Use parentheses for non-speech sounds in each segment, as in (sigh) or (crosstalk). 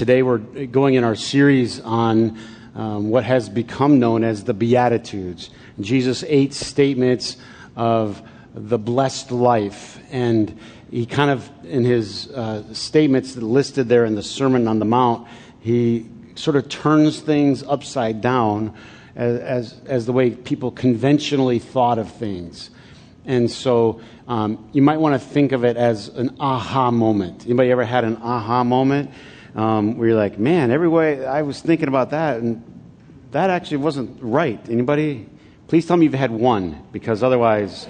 today we're going in our series on um, what has become known as the Beatitudes. Jesus' eight statements of the blessed life. And he kind of, in his uh, statements listed there in the Sermon on the Mount, he sort of turns things upside down as, as, as the way people conventionally thought of things. And so um, you might want to think of it as an aha moment. Anybody ever had an aha moment um, where you're like, man, every way I was thinking about that, and that actually wasn't right. Anybody? Please tell me you've had one, because otherwise.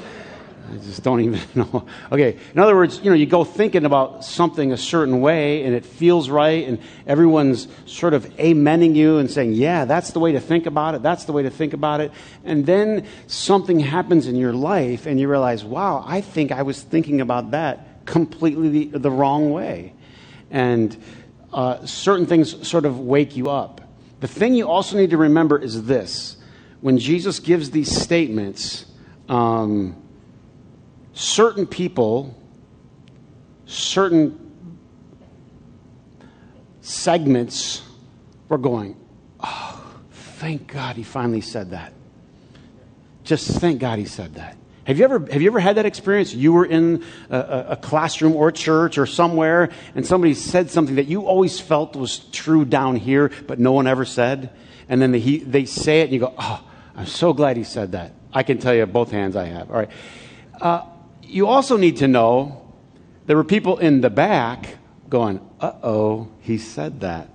I just don't (laughs) even know. Okay, in other words, you know, you go thinking about something a certain way and it feels right, and everyone's sort of amening you and saying, yeah, that's the way to think about it, that's the way to think about it. And then something happens in your life and you realize, wow, I think I was thinking about that completely the, the wrong way. And uh, certain things sort of wake you up. The thing you also need to remember is this when Jesus gives these statements, um, certain people, certain segments were going, Oh, thank God he finally said that. Just thank God he said that. Have you ever, have you ever had that experience? You were in a, a, classroom or church or somewhere, and somebody said something that you always felt was true down here, but no one ever said. And then they, they say it, and you go, Oh, I'm so glad he said that. I can tell you both hands I have. All right. Uh, you also need to know there were people in the back going, uh oh, he said that.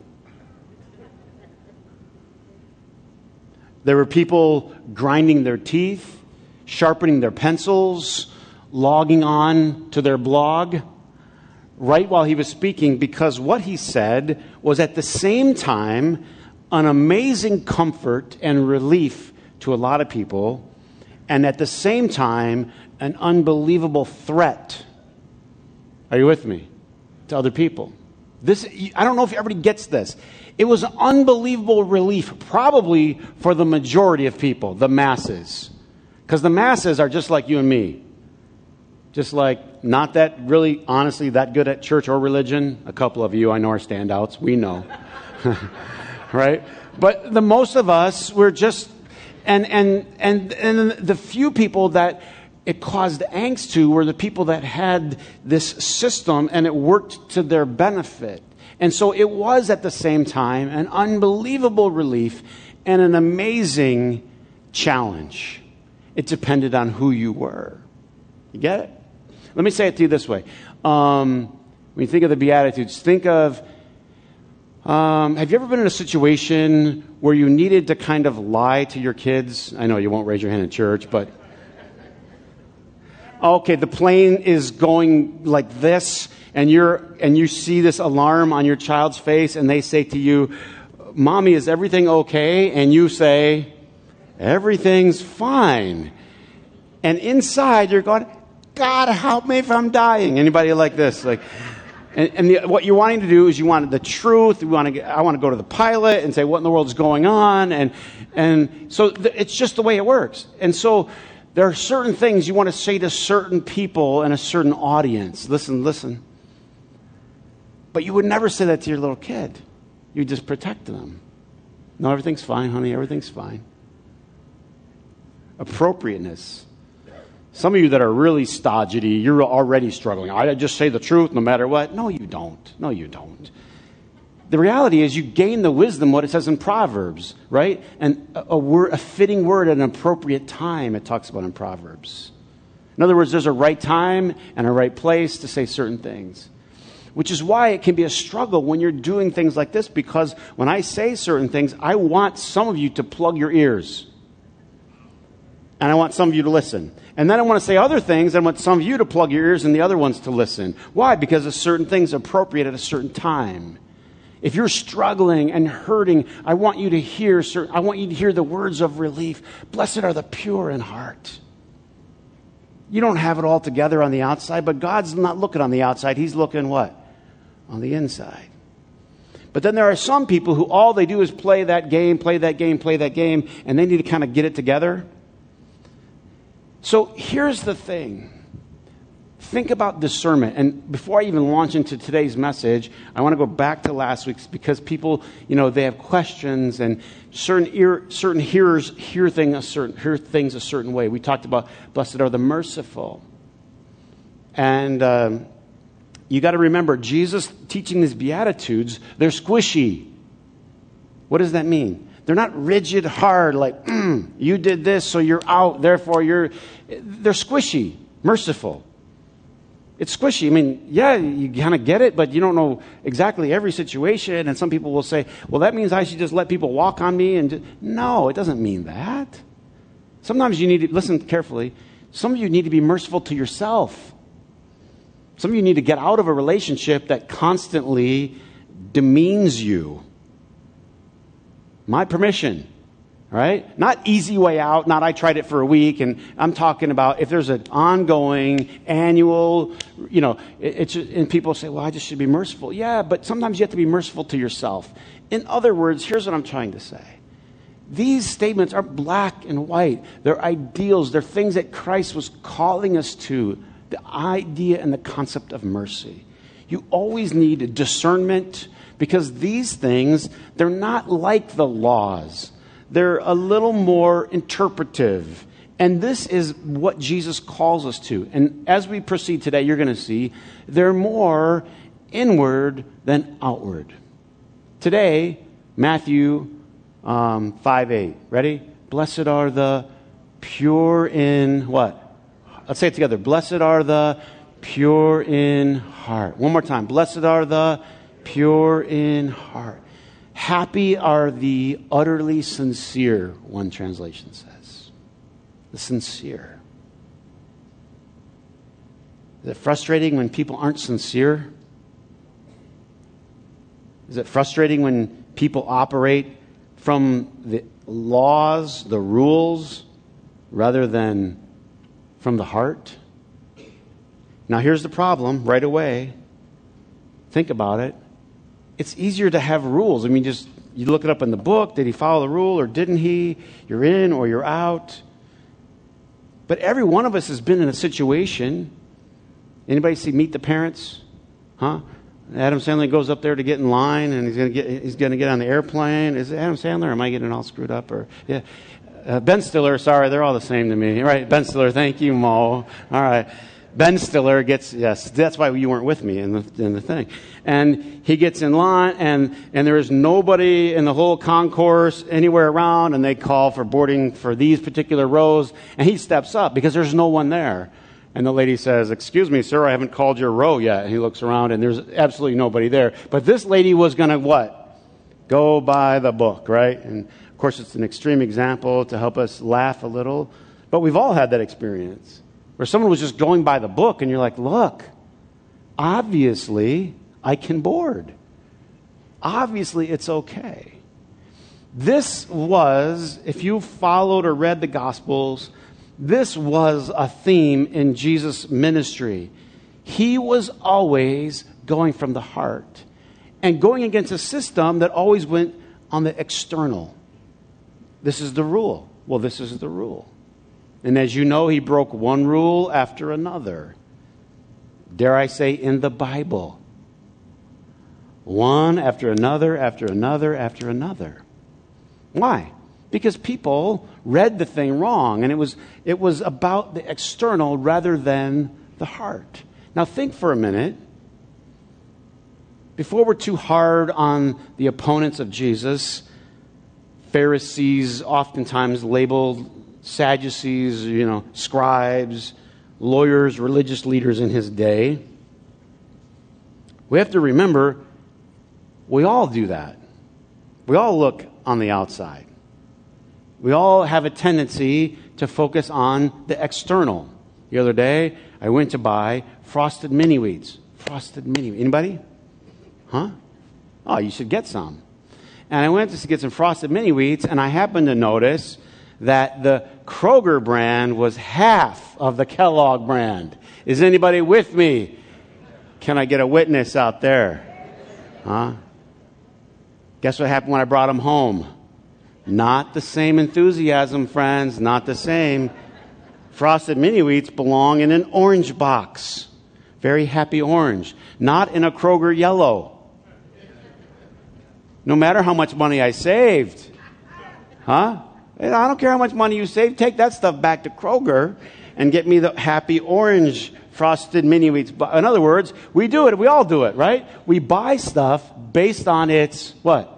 There were people grinding their teeth, sharpening their pencils, logging on to their blog right while he was speaking because what he said was at the same time an amazing comfort and relief to a lot of people, and at the same time an unbelievable threat. Are you with me? To other people. This, I don't know if everybody gets this. It was unbelievable relief, probably for the majority of people, the masses. Because the masses are just like you and me. Just like not that really, honestly, that good at church or religion. A couple of you I know are standouts. We know. (laughs) right? But the most of us, we're just, and, and, and, and the few people that it caused angst to were the people that had this system and it worked to their benefit. And so it was at the same time an unbelievable relief and an amazing challenge. It depended on who you were. You get it? Let me say it to you this way. Um, when you think of the Beatitudes, think of um, have you ever been in a situation where you needed to kind of lie to your kids? I know you won't raise your hand in church, but okay, the plane is going like this, and you're and you see this alarm on your child's face, and they say to you, "Mommy, is everything okay?" And you say, "Everything's fine." And inside, you're going, "God, help me if I'm dying." Anybody like this? Like. And, and the, what you're wanting to do is you want the truth. You want to get, I want to go to the pilot and say, what in the world is going on? And, and so th- it's just the way it works. And so there are certain things you want to say to certain people and a certain audience. Listen, listen. But you would never say that to your little kid. You just protect them. No, everything's fine, honey. Everything's fine. Appropriateness. Some of you that are really stodgy, you're already struggling. I just say the truth no matter what. No, you don't. No, you don't the reality is you gain the wisdom what it says in proverbs right and a, a, word, a fitting word at an appropriate time it talks about in proverbs in other words there's a right time and a right place to say certain things which is why it can be a struggle when you're doing things like this because when i say certain things i want some of you to plug your ears and i want some of you to listen and then I want to say other things. I want some of you to plug your ears and the other ones to listen. Why? Because a certain thing's appropriate at a certain time. If you're struggling and hurting, I want you to hear, I want you to hear the words of relief. Blessed are the pure in heart. You don't have it all together on the outside, but God's not looking on the outside. He's looking what? On the inside. But then there are some people who all they do is play that game, play that game, play that game, and they need to kind of get it together. So here's the thing think about discernment. And before I even launch into today's message, I want to go back to last week's because people, you know, they have questions and certain, ear, certain hearers hear, thing a certain, hear things a certain way. We talked about blessed are the merciful. And um, you got to remember, Jesus teaching these Beatitudes, they're squishy. What does that mean? They're not rigid, hard, like, mm, (clears throat) you did this, so you're out, therefore you're. They're squishy, merciful. It's squishy. I mean, yeah, you kind of get it, but you don't know exactly every situation. And some people will say, well, that means I should just let people walk on me. And just... no, it doesn't mean that. Sometimes you need to listen carefully. Some of you need to be merciful to yourself. Some of you need to get out of a relationship that constantly demeans you. My permission, right? Not easy way out, not I tried it for a week, and I'm talking about if there's an ongoing, annual, you know, it's, and people say, well, I just should be merciful. Yeah, but sometimes you have to be merciful to yourself. In other words, here's what I'm trying to say. These statements are black and white. They're ideals. They're things that Christ was calling us to. The idea and the concept of mercy. You always need discernment because these things, they're not like the laws. They're a little more interpretive. And this is what Jesus calls us to. And as we proceed today, you're going to see they're more inward than outward. Today, Matthew um, 5 8. Ready? Blessed are the pure in what? Let's say it together. Blessed are the pure in heart. One more time. Blessed are the pure in heart. Happy are the utterly sincere, one translation says. The sincere. Is it frustrating when people aren't sincere? Is it frustrating when people operate from the laws, the rules, rather than from the heart? Now, here's the problem right away. Think about it it's easier to have rules. I mean, just you look it up in the book. Did he follow the rule or didn't he? You're in or you're out. But every one of us has been in a situation. Anybody see Meet the Parents? Huh? Adam Sandler goes up there to get in line, and he's going to get he's going to get on the airplane. Is Adam Sandler? Am I getting all screwed up? Or yeah, uh, Ben Stiller. Sorry, they're all the same to me. Right, Ben Stiller. Thank you, Mo. All right. Ben Stiller gets, yes, that's why you weren't with me in the, in the thing. And he gets in line, and, and there is nobody in the whole concourse anywhere around, and they call for boarding for these particular rows, and he steps up because there's no one there. And the lady says, Excuse me, sir, I haven't called your row yet. And he looks around, and there's absolutely nobody there. But this lady was going to what? Go by the book, right? And of course, it's an extreme example to help us laugh a little, but we've all had that experience where someone was just going by the book and you're like, look, obviously I can board. Obviously it's okay. This was, if you followed or read the Gospels, this was a theme in Jesus' ministry. He was always going from the heart and going against a system that always went on the external. This is the rule. Well, this is the rule. And as you know, he broke one rule after another. Dare I say, in the Bible. One after another, after another, after another. Why? Because people read the thing wrong, and it was, it was about the external rather than the heart. Now, think for a minute. Before we're too hard on the opponents of Jesus, Pharisees oftentimes labeled Sadducees, you know, scribes, lawyers, religious leaders in his day. We have to remember we all do that. We all look on the outside. We all have a tendency to focus on the external. The other day, I went to buy frosted mini wheats. Frosted mini Anybody? Huh? Oh, you should get some. And I went to get some frosted mini wheats, and I happened to notice that the Kroger brand was half of the Kellogg brand. Is anybody with me? Can I get a witness out there? Huh? Guess what happened when I brought them home? Not the same enthusiasm, friends, not the same. Frosted mini wheats belong in an orange box. very happy orange, not in a Kroger yellow. No matter how much money I saved. Huh? I don't care how much money you save, take that stuff back to Kroger and get me the happy orange frosted mini wheats. In other words, we do it. We all do it, right? We buy stuff based on its what?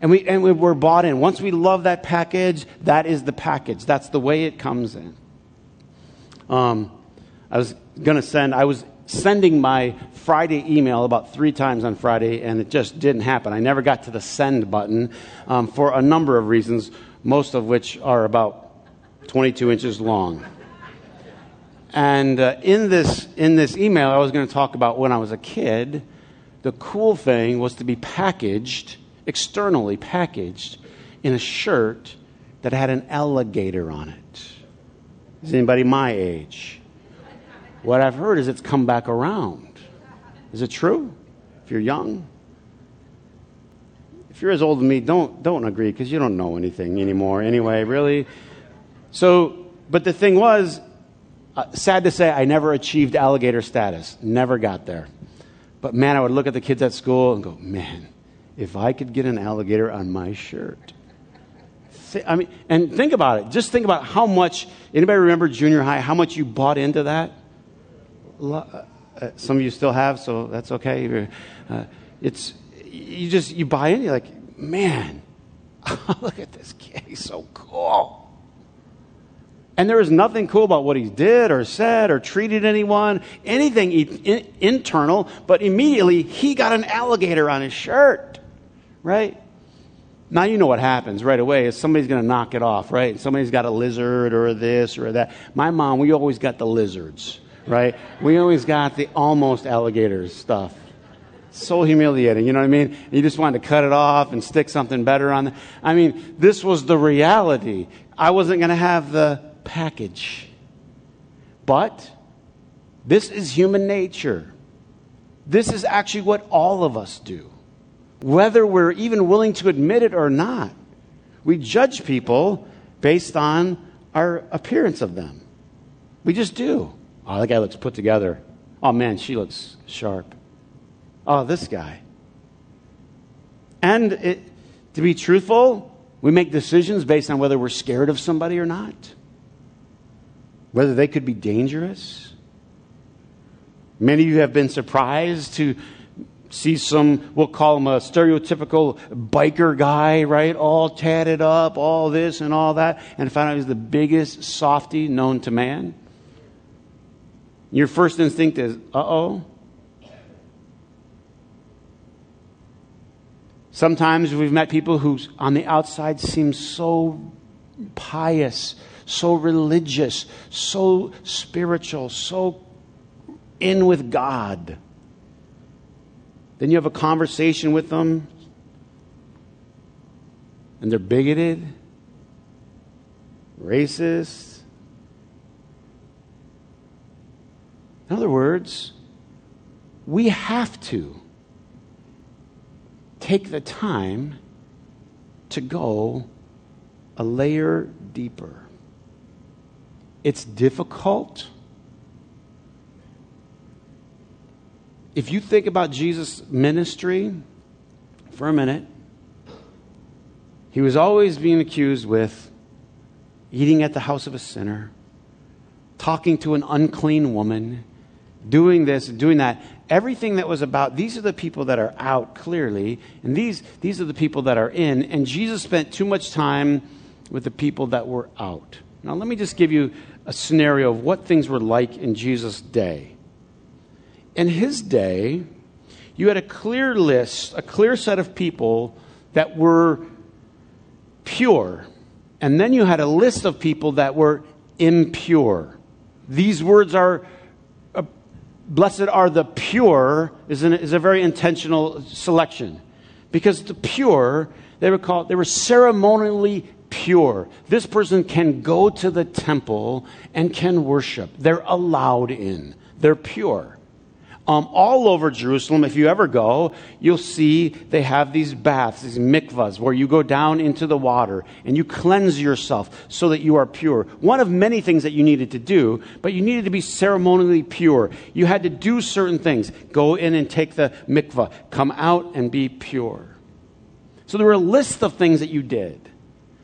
And, we, and we're bought in. Once we love that package, that is the package. That's the way it comes in. Um, I was going to send, I was sending my Friday email about three times on Friday, and it just didn't happen. I never got to the send button um, for a number of reasons, most of which are about 22 inches long. And uh, in, this, in this email, I was going to talk about when I was a kid. The cool thing was to be packaged, externally packaged, in a shirt that had an alligator on it. Is anybody my age? What I've heard is it's come back around. Is it true? If you're young? If you're as old as me, don't, don't agree because you don't know anything anymore anyway, really. So, but the thing was, uh, sad to say, I never achieved alligator status. Never got there. But man, I would look at the kids at school and go, man, if I could get an alligator on my shirt. I mean, and think about it. Just think about how much. Anybody remember junior high? How much you bought into that? Uh, uh, some of you still have, so that's okay. Uh, it's you just you buy in. You're like, man, (laughs) look at this kid. He's so cool. And there was nothing cool about what he did or said or treated anyone, anything in, internal, but immediately he got an alligator on his shirt, right? Now you know what happens right away is somebody's going to knock it off, right? Somebody's got a lizard or this or that. My mom, we always got the lizards, right? We always got the almost alligators stuff. So humiliating, you know what I mean? You just wanted to cut it off and stick something better on. it. I mean, this was the reality. I wasn't going to have the package. But this is human nature. This is actually what all of us do, whether we're even willing to admit it or not. We judge people based on our appearance of them. We just do. Oh, that guy looks put together. Oh, man, she looks sharp. Oh, this guy. And it, to be truthful, we make decisions based on whether we're scared of somebody or not whether they could be dangerous. Many of you have been surprised to see some, we'll call him a stereotypical biker guy, right? All tatted up, all this and all that, and find out he's the biggest softy known to man. Your first instinct is, uh oh. Sometimes we've met people who, on the outside, seem so pious, so religious, so spiritual, so in with God. Then you have a conversation with them, and they're bigoted, racist. In other words, we have to take the time to go a layer deeper. It's difficult. If you think about Jesus' ministry for a minute, he was always being accused with eating at the house of a sinner, talking to an unclean woman, doing this, doing that. Everything that was about, these are the people that are out clearly, and these, these are the people that are in. And Jesus spent too much time with the people that were out. Now, let me just give you a scenario of what things were like in Jesus' day. In his day, you had a clear list, a clear set of people that were pure. And then you had a list of people that were impure. These words are blessed are the pure is, an, is a very intentional selection because the pure they were called they were ceremonially pure. This person can go to the temple and can worship. They're allowed in, they're pure. Um, all over Jerusalem, if you ever go, you'll see they have these baths, these mikvahs, where you go down into the water and you cleanse yourself so that you are pure. One of many things that you needed to do, but you needed to be ceremonially pure. You had to do certain things. Go in and take the mikvah, come out and be pure. So there were a list of things that you did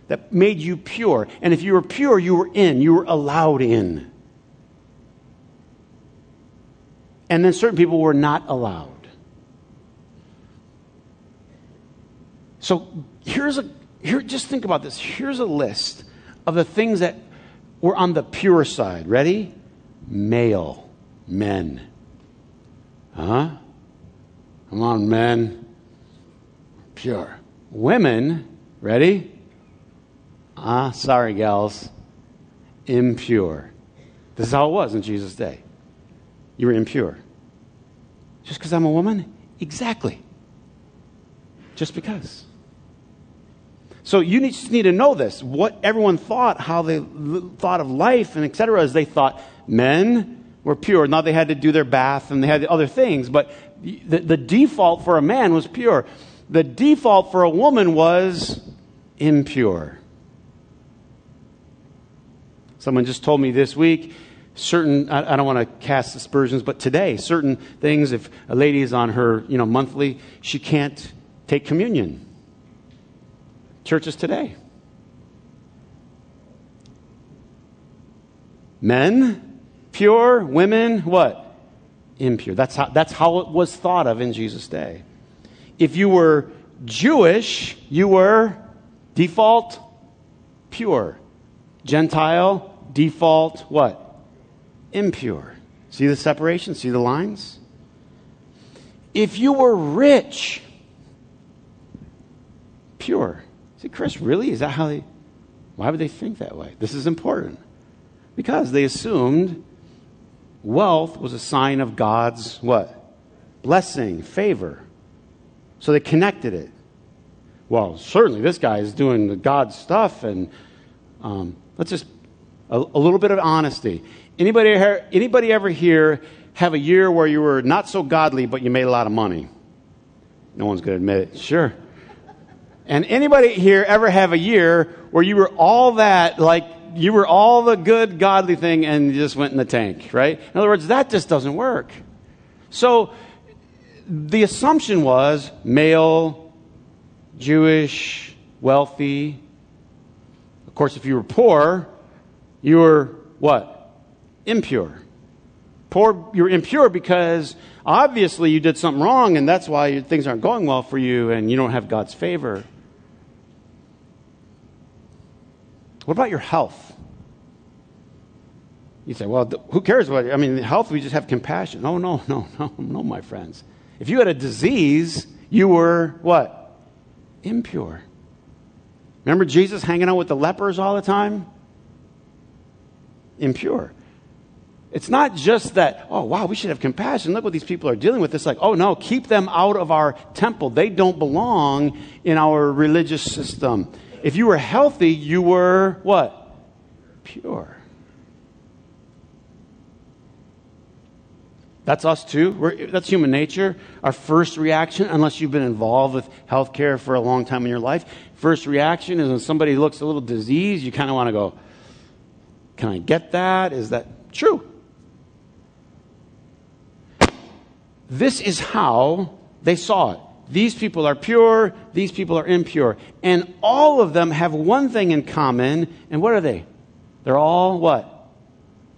that made you pure. And if you were pure, you were in, you were allowed in. And then certain people were not allowed. So here's a here just think about this. Here's a list of the things that were on the pure side. Ready? Male, men. Huh? Come on, men. Pure. Women, ready? Ah, sorry, gals. Impure. This is how it was in Jesus' day. You were impure. Just because I'm a woman? Exactly. Just because. So you need, just need to know this. What everyone thought, how they thought of life and etc. is they thought men were pure. Now they had to do their bath and they had other things, but the, the default for a man was pure the default for a woman was impure. Someone just told me this week certain I, I, don't want to cast aspersions but today certain things if a lady is on her you know monthly she can't take communion. Churches today. Men pure women what? Impure. That's how that's how it was thought of in jesus day. If you were Jewish, you were default pure. Gentile, default what? Impure. See the separation? See the lines? If you were rich, pure. See, Chris, really? Is that how they. Why would they think that way? This is important. Because they assumed wealth was a sign of God's what? Blessing, favor. So they connected it. Well, certainly this guy is doing the God stuff, and um, let's just a, a, little bit of honesty. Anybody, anybody ever here have a year where you were not so godly, but you made a lot of money? No one's going to admit it. Sure. And anybody here ever have a year where you were all that, like you were all the good, godly thing, and you just went in the tank, right? In other words, that just doesn't work. So the assumption was male, Jewish, wealthy. Of course, if you were poor, you were what? Impure. Poor, you're impure because obviously you did something wrong and that's why things aren't going well for you and you don't have God's favor. What about your health? You say, well, who cares about it? I mean, health, we just have compassion. Oh, no, no, no, (laughs) no, my friends. If you had a disease, you were what? Impure. Remember Jesus hanging out with the lepers all the time? Impure. It's not just that, oh, wow, we should have compassion. Look what these people are dealing with. It's like, oh, no, keep them out of our temple. They don't belong in our religious system. If you were healthy, you were what? Pure. That's us too. We're, that's human nature. Our first reaction, unless you've been involved with healthcare for a long time in your life, first reaction is when somebody looks a little diseased, you kind of want to go, Can I get that? Is that true? This is how they saw it. These people are pure, these people are impure. And all of them have one thing in common, and what are they? They're all what?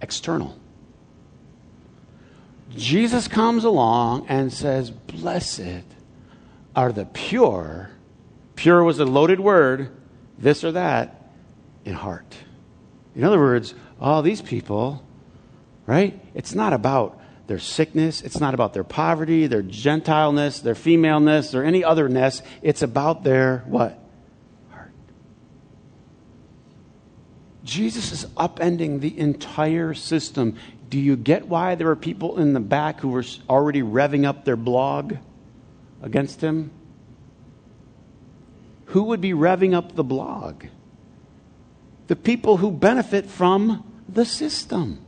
External. Jesus comes along and says, Blessed are the pure. Pure was a loaded word, this or that, in heart. In other words, all these people, right? It's not about their sickness, it's not about their poverty, their gentileness, their femaleness, or any otherness. It's about their what? Heart. Jesus is upending the entire system do you get why there were people in the back who were already revving up their blog against him? Who would be revving up the blog? The people who benefit from the system.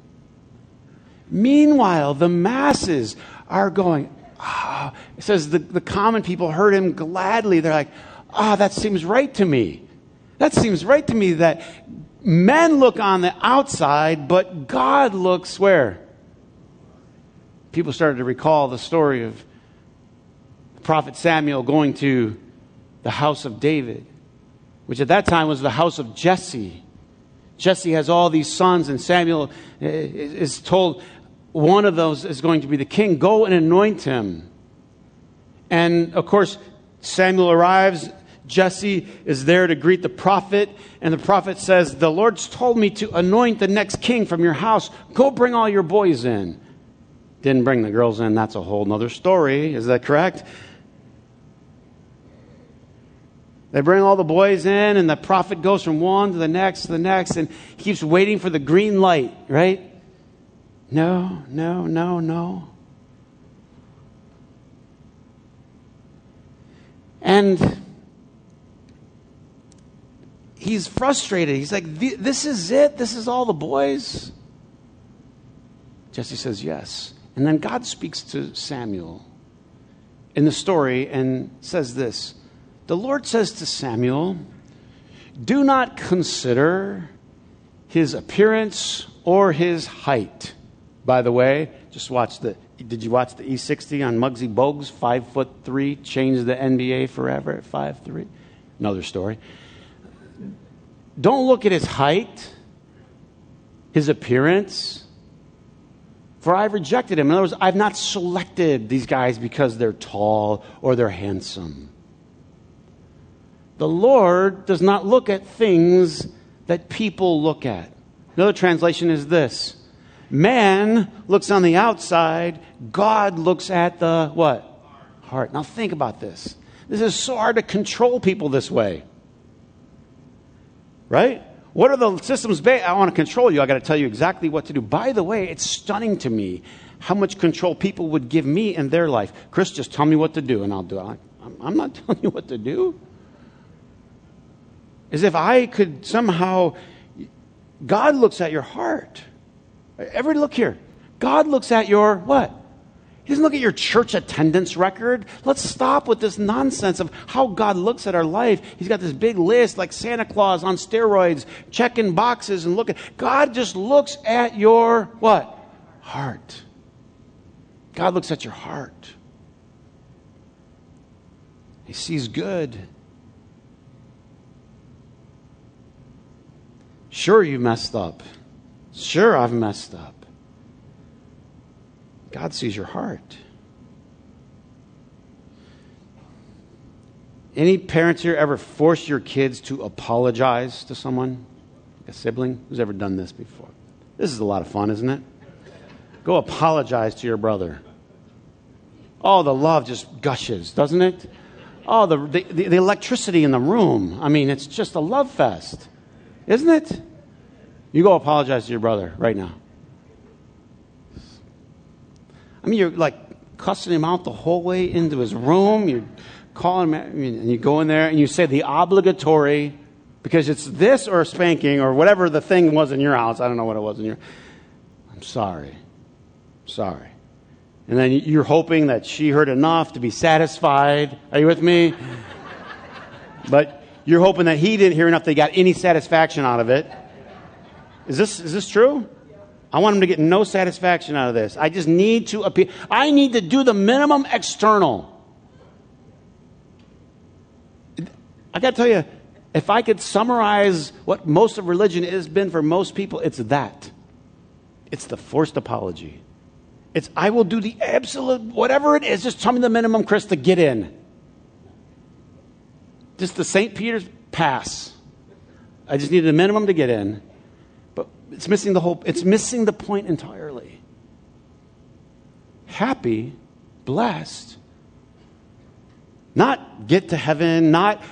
Meanwhile, the masses are going, ah. Oh. It says the, the common people heard him gladly. They're like, ah, oh, that seems right to me. That seems right to me that men look on the outside, but God looks where? People started to recall the story of the prophet Samuel going to the house of David, which at that time was the house of Jesse. Jesse has all these sons, and Samuel uh, is told one of those is going to be the king. Go and anoint him. And of course, Samuel arrives. Jesse is there to greet the prophet, and the prophet says, The Lord's told me to anoint the next king from your house. Go bring all your boys in. Didn't bring the girls in. That's a whole other story. Is that correct? They bring all the boys in, and the prophet goes from one to the next to the next, and keeps waiting for the green light, right? No, no, no, no. And he's frustrated. He's like, This is it? This is all the boys? Jesse says, Yes. And then God speaks to Samuel in the story and says this the Lord says to Samuel, Do not consider his appearance or his height. By the way, just watch the. Did you watch the E60 on Muggsy Bogues? Five foot three, changed the NBA forever at five three. Another story. Don't look at his height, his appearance, for I've rejected him. In other words, I've not selected these guys because they're tall or they're handsome. The Lord does not look at things that people look at. Another translation is this Man looks on the outside, God looks at the what? Heart. Now think about this. This is so hard to control people this way. Right? What are the systems based? I want to control you. I got to tell you exactly what to do. By the way, it's stunning to me how much control people would give me in their life. Chris, just tell me what to do and I'll do it. I'm not (laughs) telling you what to do. As if I could somehow. God looks at your heart. Everybody look here. God looks at your what? He doesn't look at your church attendance record. Let's stop with this nonsense of how God looks at our life. He's got this big list like Santa Claus on steroids, checking boxes and looking. God just looks at your what? Heart. God looks at your heart. He sees good. Sure, you messed up. Sure, I've messed up. God sees your heart. Any parents here ever force your kids to apologize to someone? A sibling? Who's ever done this before? This is a lot of fun, isn't it? Go apologize to your brother. Oh, the love just gushes, doesn't it? Oh, the, the, the electricity in the room. I mean, it's just a love fest. Isn't it? You go apologize to your brother right now. I mean, you're like cussing him out the whole way into his room. You're calling him, and you go in there and you say the obligatory, because it's this or spanking or whatever the thing was in your house. I don't know what it was in your. I'm sorry. Sorry. And then you're hoping that she heard enough to be satisfied. Are you with me? (laughs) but you're hoping that he didn't hear enough, they got any satisfaction out of it. Is this, is this true? I want him to get no satisfaction out of this. I just need to appeal. I need to do the minimum external. I got to tell you, if I could summarize what most of religion has been for most people, it's that. It's the forced apology. It's, I will do the absolute, whatever it is, just tell me the minimum, Chris, to get in. Just the St. Peter's pass. I just needed a minimum to get in. But it's missing the whole, it's missing the point entirely. Happy, blessed, not get to heaven, not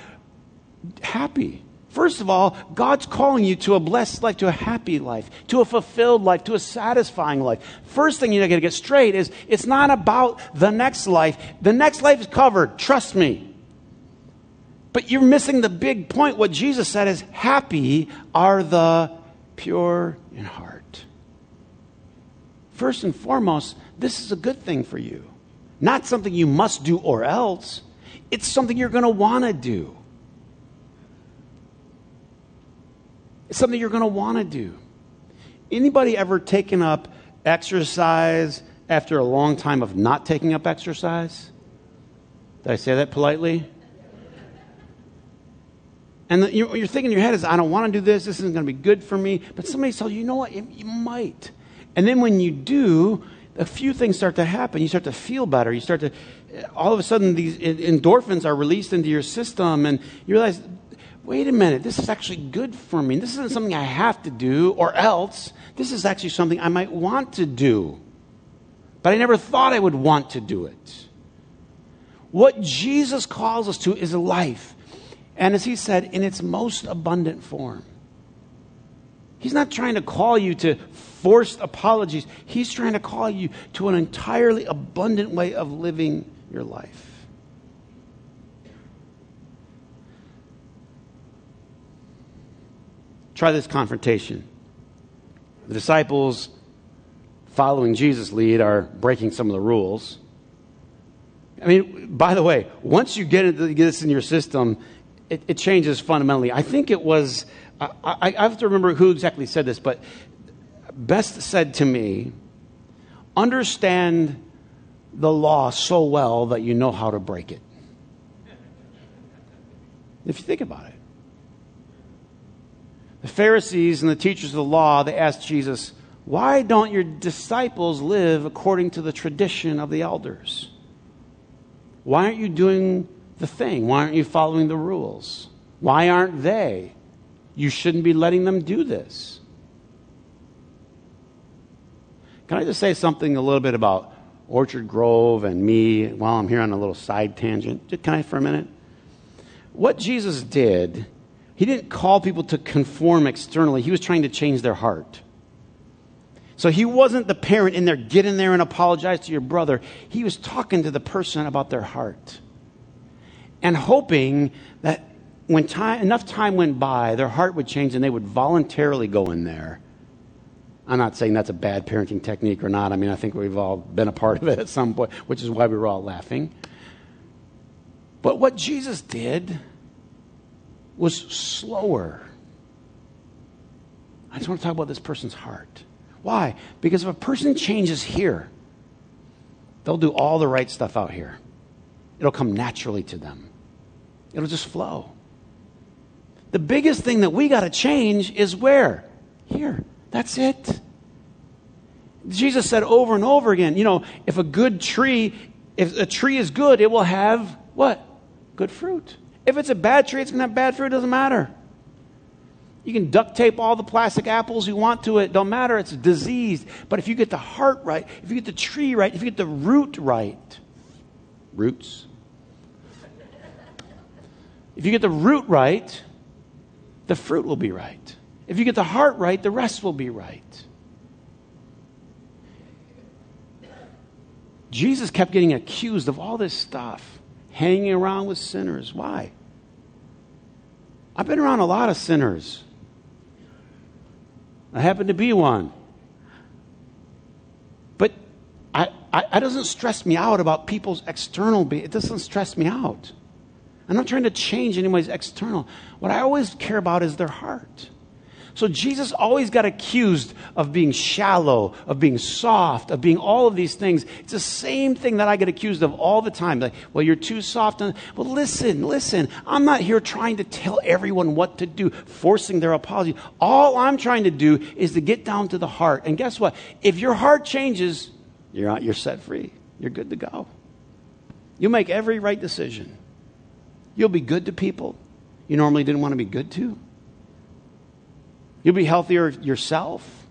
happy. First of all, God's calling you to a blessed life, to a happy life, to a fulfilled life, to a satisfying life. First thing you got to get straight is it's not about the next life. The next life is covered. Trust me. But you're missing the big point. What Jesus said is, happy are the pure in heart. first and foremost, this is a good thing for you. Not something you must do or else. It's something you're going to want to do. It's something you're going to want to do. Anybody ever taken up exercise after a long time of not taking up exercise? Did I say that politely? And the, you're, you're thinking in your head is, I don't want to do this. This isn't going to be good for me. But somebody tells you, you know what? You, you might. And then when you do, a few things start to happen. You start to feel better. You start to, all of a sudden, these endorphins are released into your system, and you realize wait a minute, this is actually good for me. This isn't something I have to do or else. This is actually something I might want to do. But I never thought I would want to do it. What Jesus calls us to is a life. And as he said, in its most abundant form. He's not trying to call you to forced apologies. He's trying to call you to an entirely abundant way of living your life. Try this confrontation. The disciples, following Jesus' lead, are breaking some of the rules. I mean, by the way, once you get, this in your system, it, it, changes fundamentally. I think it was, I, I, I have to remember who exactly said this, but Best said to me, understand the law so well that you know how to break it. If you think about it. The Pharisees and the teachers of the law, they asked Jesus, Why don't your disciples live according to the tradition of the elders? Why aren't you doing the thing? Why aren't you following the rules? Why aren't they? You shouldn't be letting them do this. Can I just say something a little bit about Orchard Grove and me while I'm here on a little side tangent? Can I for a minute? What Jesus did he didn't call people to conform externally, he was trying to change their heart. So he wasn't the parent in there, get in there and apologize to your brother. He was talking to the person about their heart and hoping that when time, enough time went by, their heart would change and they would voluntarily go in there. I'm not saying that's a bad parenting technique or not. I mean, I think we've all been a part of it at some point, which is why we were all laughing. But what Jesus did was slower. I just want to talk about this person's heart. Why? Because if a person changes here, they'll do all the right stuff out here. It'll come naturally to them, it'll just flow. The biggest thing that we got to change is where? Here. That's it. Jesus said over and over again, you know, if a good tree, if a tree is good, it will have what? Good fruit. If it's a bad tree, it's going to have bad fruit. It doesn't matter. You can duct tape all the plastic apples you want to it. Don't matter. It's diseased. But if you get the heart right, if you get the tree right, if you get the root right, roots. If you get the root right, the fruit will be right. If you get the heart right, the rest will be right. Jesus kept getting accused of all this stuff hanging around with sinners. Why? I've been around a lot of sinners. I happen to be one. But I, I, doesn't stress me out about people's external being. It doesn't stress me out. I'm not trying to change anybody's external. What I always care about is their heart. So Jesus always got accused of being shallow, of being soft, of being all of these things. It's the same thing that I get accused of all the time. Like, well, you're too soft. Well, listen, listen. I'm not here trying to tell everyone what to do, forcing their apology. All I'm trying to do is to get down to the heart. And guess what? If your heart changes, you're, out, you're set free. You're good to go. You'll make every right decision. You'll be good to people you normally didn't want to be good to. You'll be healthier yourself,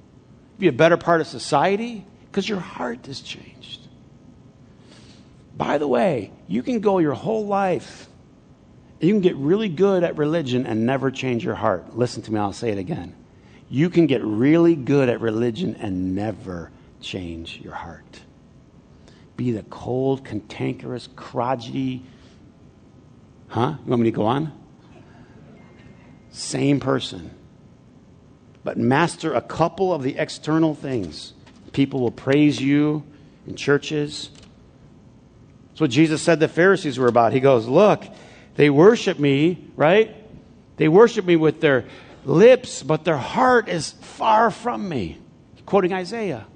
be a better part of society because your heart has changed. By the way, you can go your whole life you can get really good at religion and never change your heart. Listen to me, I'll say it again. You can get really good at religion and never change your heart. Be the cold, cantankerous, crotchety, huh? You want me to go on? Same person but master a couple of the external things People will praise you in churches. That's what Jesus said the Pharisees were about. He goes, Look, they worship me, right? They worship me with their lips, but their heart is far from me. Quoting Isaiah.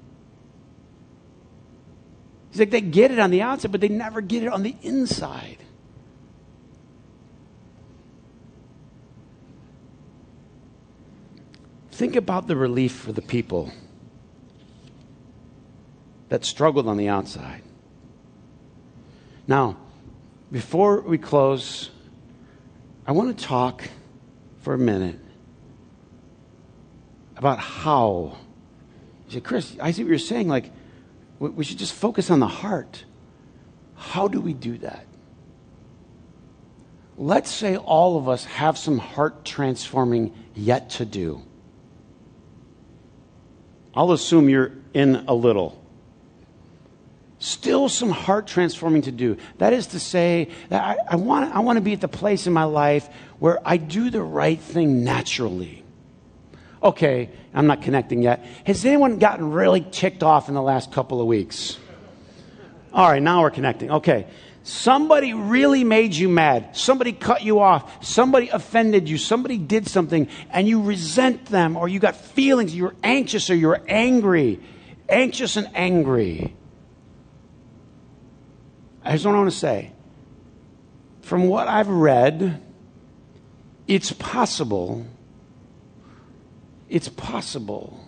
He's like, they get it on the outside, but they never get it on the inside. Think about the relief for the people that struggled on the outside. Now, before we close, I want to talk for a minute about how. You say, Chris, I see what you're saying. Like, we should just focus on the heart. How do we do that? Let's say all of us have some heart transforming yet to do. I'll assume you're in a little. Still some heart transforming to do. That is to say, that I, I, want, I want to be at the place in my life where I do the right thing naturally. Okay, I'm not connecting yet. Has anyone gotten really ticked off in the last couple of weeks? All right, now we're connecting. Okay. Somebody really made you mad. Somebody cut you off. Somebody offended you. Somebody did something and you resent them or you got feelings. You're anxious or you're angry. Anxious and angry. Here's what I want to say from what I've read, it's possible it's possible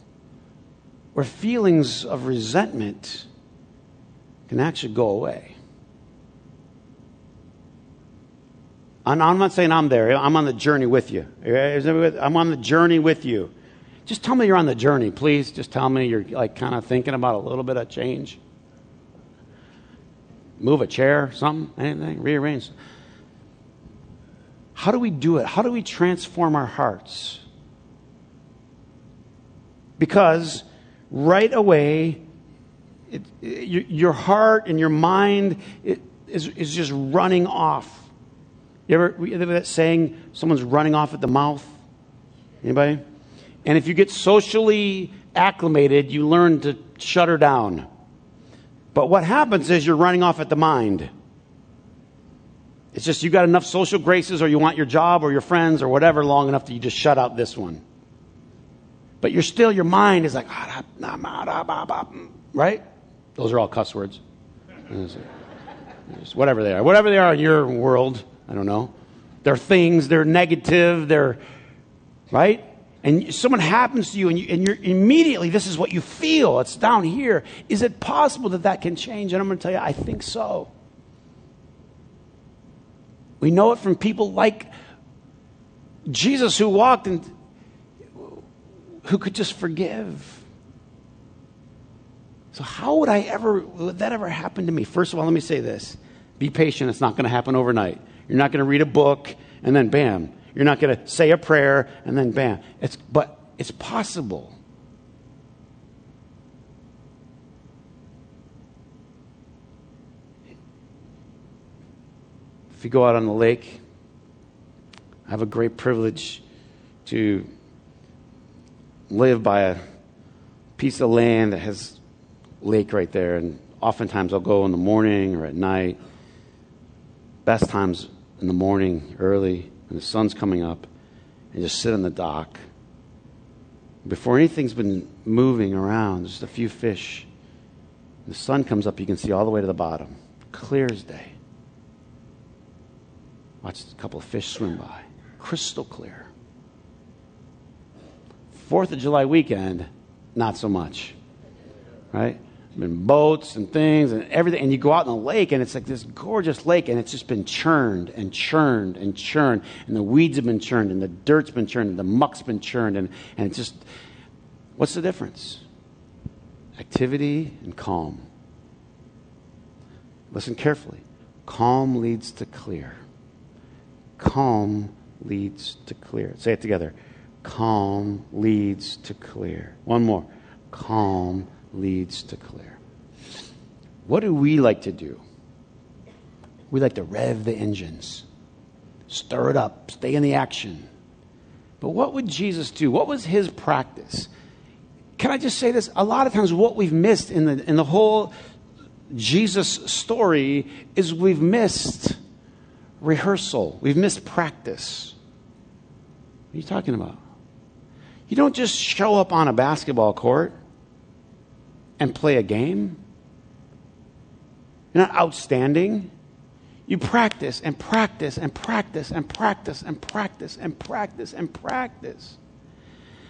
where feelings of resentment can actually go away. And I'm not saying I'm there. I'm on the journey with you. I'm on the journey with you. Just tell me you're on the journey, please. Just tell me you're like kind of thinking about a little bit of change. Move a chair, something, anything, rearrange. How do we do it? How do we transform our hearts? Because right away, it, it, your heart and your mind is, is just running off. You ever, that saying, someone's running off at the mouth? Anybody? And if you get socially acclimated, you learn to shut her down. But what happens is you're running off at the mind. It's just you got enough social graces, or you want your job or your friends or whatever long enough that you just shut out this one. But you're still, your mind is like, ah, right? Those are all cuss words. Whatever they are. Whatever they are in your world, I don't know. They're things, they're negative, they're, right? And someone happens to you and, you, and you're immediately, this is what you feel. It's down here. Is it possible that that can change? And I'm going to tell you, I think so. We know it from people like Jesus who walked and who could just forgive. So, how would I ever, would that ever happen to me? First of all, let me say this be patient. It's not going to happen overnight. You're not going to read a book and then bam. You're not going to say a prayer and then bam. It's, but it's possible. If you go out on the lake, I have a great privilege to live by a piece of land that has lake right there, and oftentimes I'll go in the morning or at night. Best times in the morning, early, and the sun's coming up, and just sit on the dock. Before anything's been moving around, just a few fish. The sun comes up, you can see all the way to the bottom. Clear as day. Watch a couple of fish swim by. Crystal clear. Fourth of July weekend, not so much. Right? Been boats and things and everything, and you go out in the lake, and it's like this gorgeous lake, and it's just been churned and churned and churned, and the weeds have been churned, and the dirt's been churned, and the muck's been churned, and, and it's just, what's the difference? Activity and calm. Listen carefully. Calm leads to clear. Calm leads to clear. Say it together. Calm leads to clear. One more. Calm leads to clear. What do we like to do? We like to rev the engines, stir it up, stay in the action. But what would Jesus do? What was his practice? can I just say this? A lot of times, what we've missed in the, in the whole Jesus story is we've missed rehearsal, we've missed practice. What are you talking about? You don't just show up on a basketball court and play a game. You're not outstanding. You practice and practice and practice and practice and practice and practice and practice.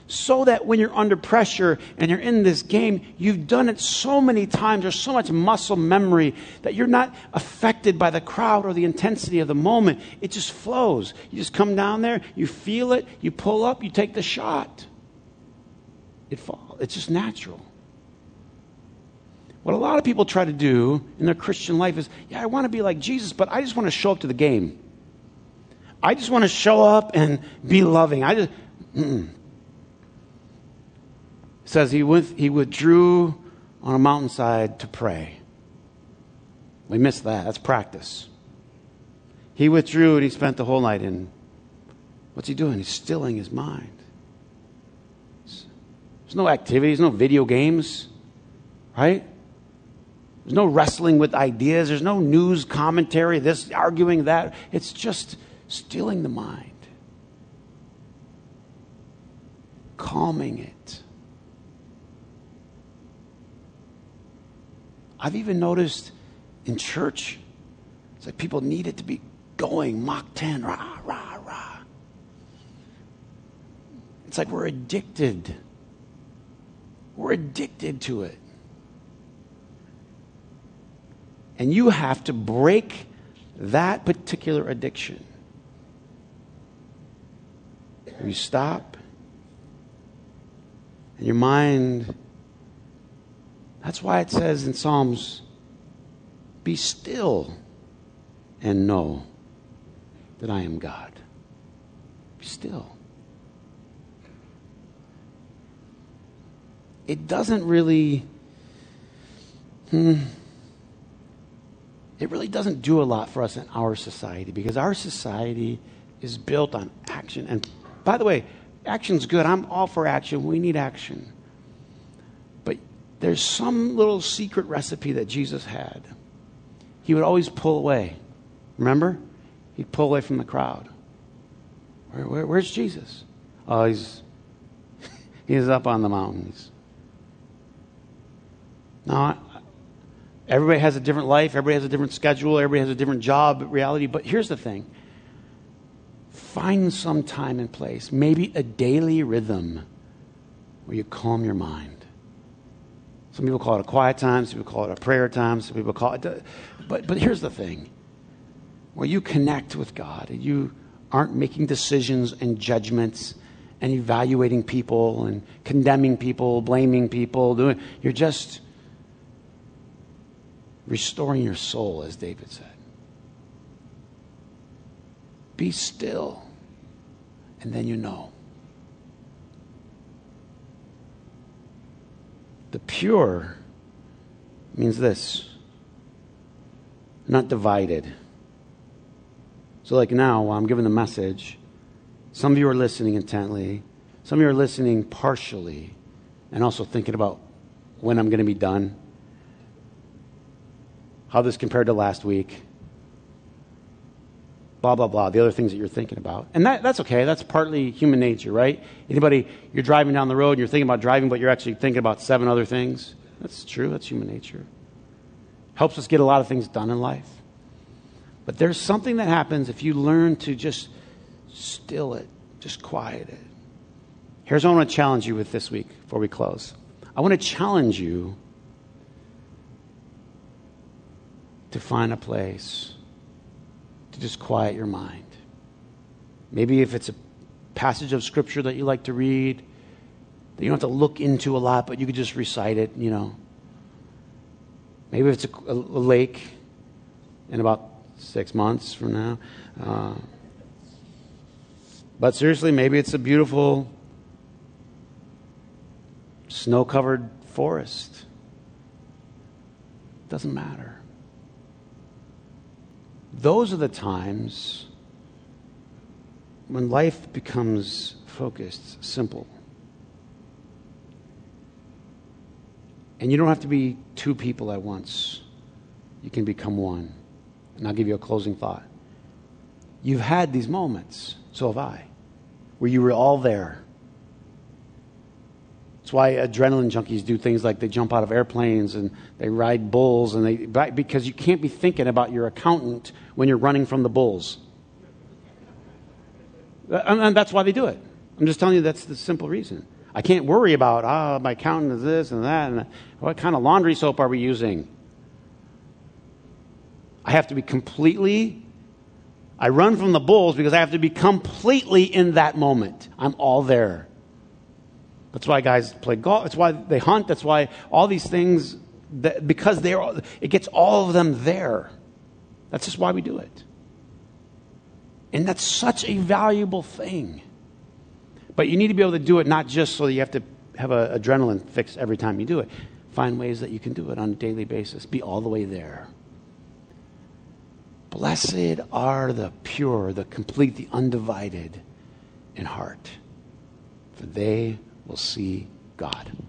So that when you're under pressure and you're in this game, you've done it so many times, there's so much muscle memory that you're not affected by the crowd or the intensity of the moment. It just flows. You just come down there, you feel it, you pull up, you take the shot. It falls. It's just natural. What a lot of people try to do in their Christian life is, yeah, I want to be like Jesus, but I just want to show up to the game. I just want to show up and be loving. I just says he with, he withdrew on a mountainside to pray. We missed that. That's practice. He withdrew and he spent the whole night in. What's he doing? He's stilling his mind. There's no activities, no video games, right? There's no wrestling with ideas. There's no news commentary, this arguing that. It's just stealing the mind, calming it. I've even noticed in church, it's like people need it to be going Mach 10, rah, rah, rah. It's like we're addicted. We're addicted to it. And you have to break that particular addiction. You stop, and your mind, that's why it says in Psalms, be still and know that I am God. Be still. It doesn't really. Hmm, it really doesn't do a lot for us in our society because our society is built on action. And by the way, action's good. I'm all for action. We need action. But there's some little secret recipe that Jesus had. He would always pull away. Remember? He'd pull away from the crowd. Where, where, where's Jesus? Oh, he's, (laughs) he's up on the mountains. Now, Everybody has a different life, everybody has a different schedule, everybody has a different job reality. But here's the thing find some time and place, maybe a daily rhythm where you calm your mind. Some people call it a quiet time, some people call it a prayer time, some people call it. But, but here's the thing where you connect with God and you aren't making decisions and judgments and evaluating people and condemning people, blaming people. Doing, you're just restoring your soul, as David said. Be still, and then you know. The pure means this not divided. So, like now, while I'm giving the message, some of you are listening intently, some of you are listening partially, and also thinking about when I'm going to be done how this compared to last week, blah, blah, blah, the other things that you're thinking about. And that, that's okay. That's partly human nature, right? Anybody, you're driving down the road and you're thinking about driving, but you're actually thinking about seven other things. That's true. That's human nature. Helps us get a lot of things done in life. But there's something that happens if you learn to just still it, just quiet it. Here's what I want to challenge you with this week before we close. I want to challenge you to find a place to just quiet your mind. Maybe if it's a passage of scripture that you like to read, that you don't have to look into a lot, but you could just recite it, you know. Maybe if it's a, a, lake in about six months from now. Uh, but seriously, maybe it's a beautiful snow covered forest. Doesn't matter. Those are the times when life becomes focused, simple. And you don't have to be two people at once, you can become one. And I'll give you a closing thought. You've had these moments, so have I, where you were all there. That's why adrenaline junkies do things like they jump out of airplanes and they ride bulls and they because you can't be thinking about your accountant when you're running from the bulls. And that's why they do it. I'm just telling you that's the simple reason. I can't worry about, ah, oh, my accountant is this and that. And what kind of laundry soap are we using? I have to be completely, I run from the bulls because I have to be completely in that moment. I'm all there. That's why guys play golf. That's why they hunt. That's why all these things, that, because they're, it gets all of them there. That's just why we do it. And that's such a valuable thing. But you need to be able to do it not just so that you have to have an adrenaline fix every time you do it. Find ways that you can do it on a daily basis. Be all the way there. Blessed are the pure, the complete, the undivided in heart, for they will see God.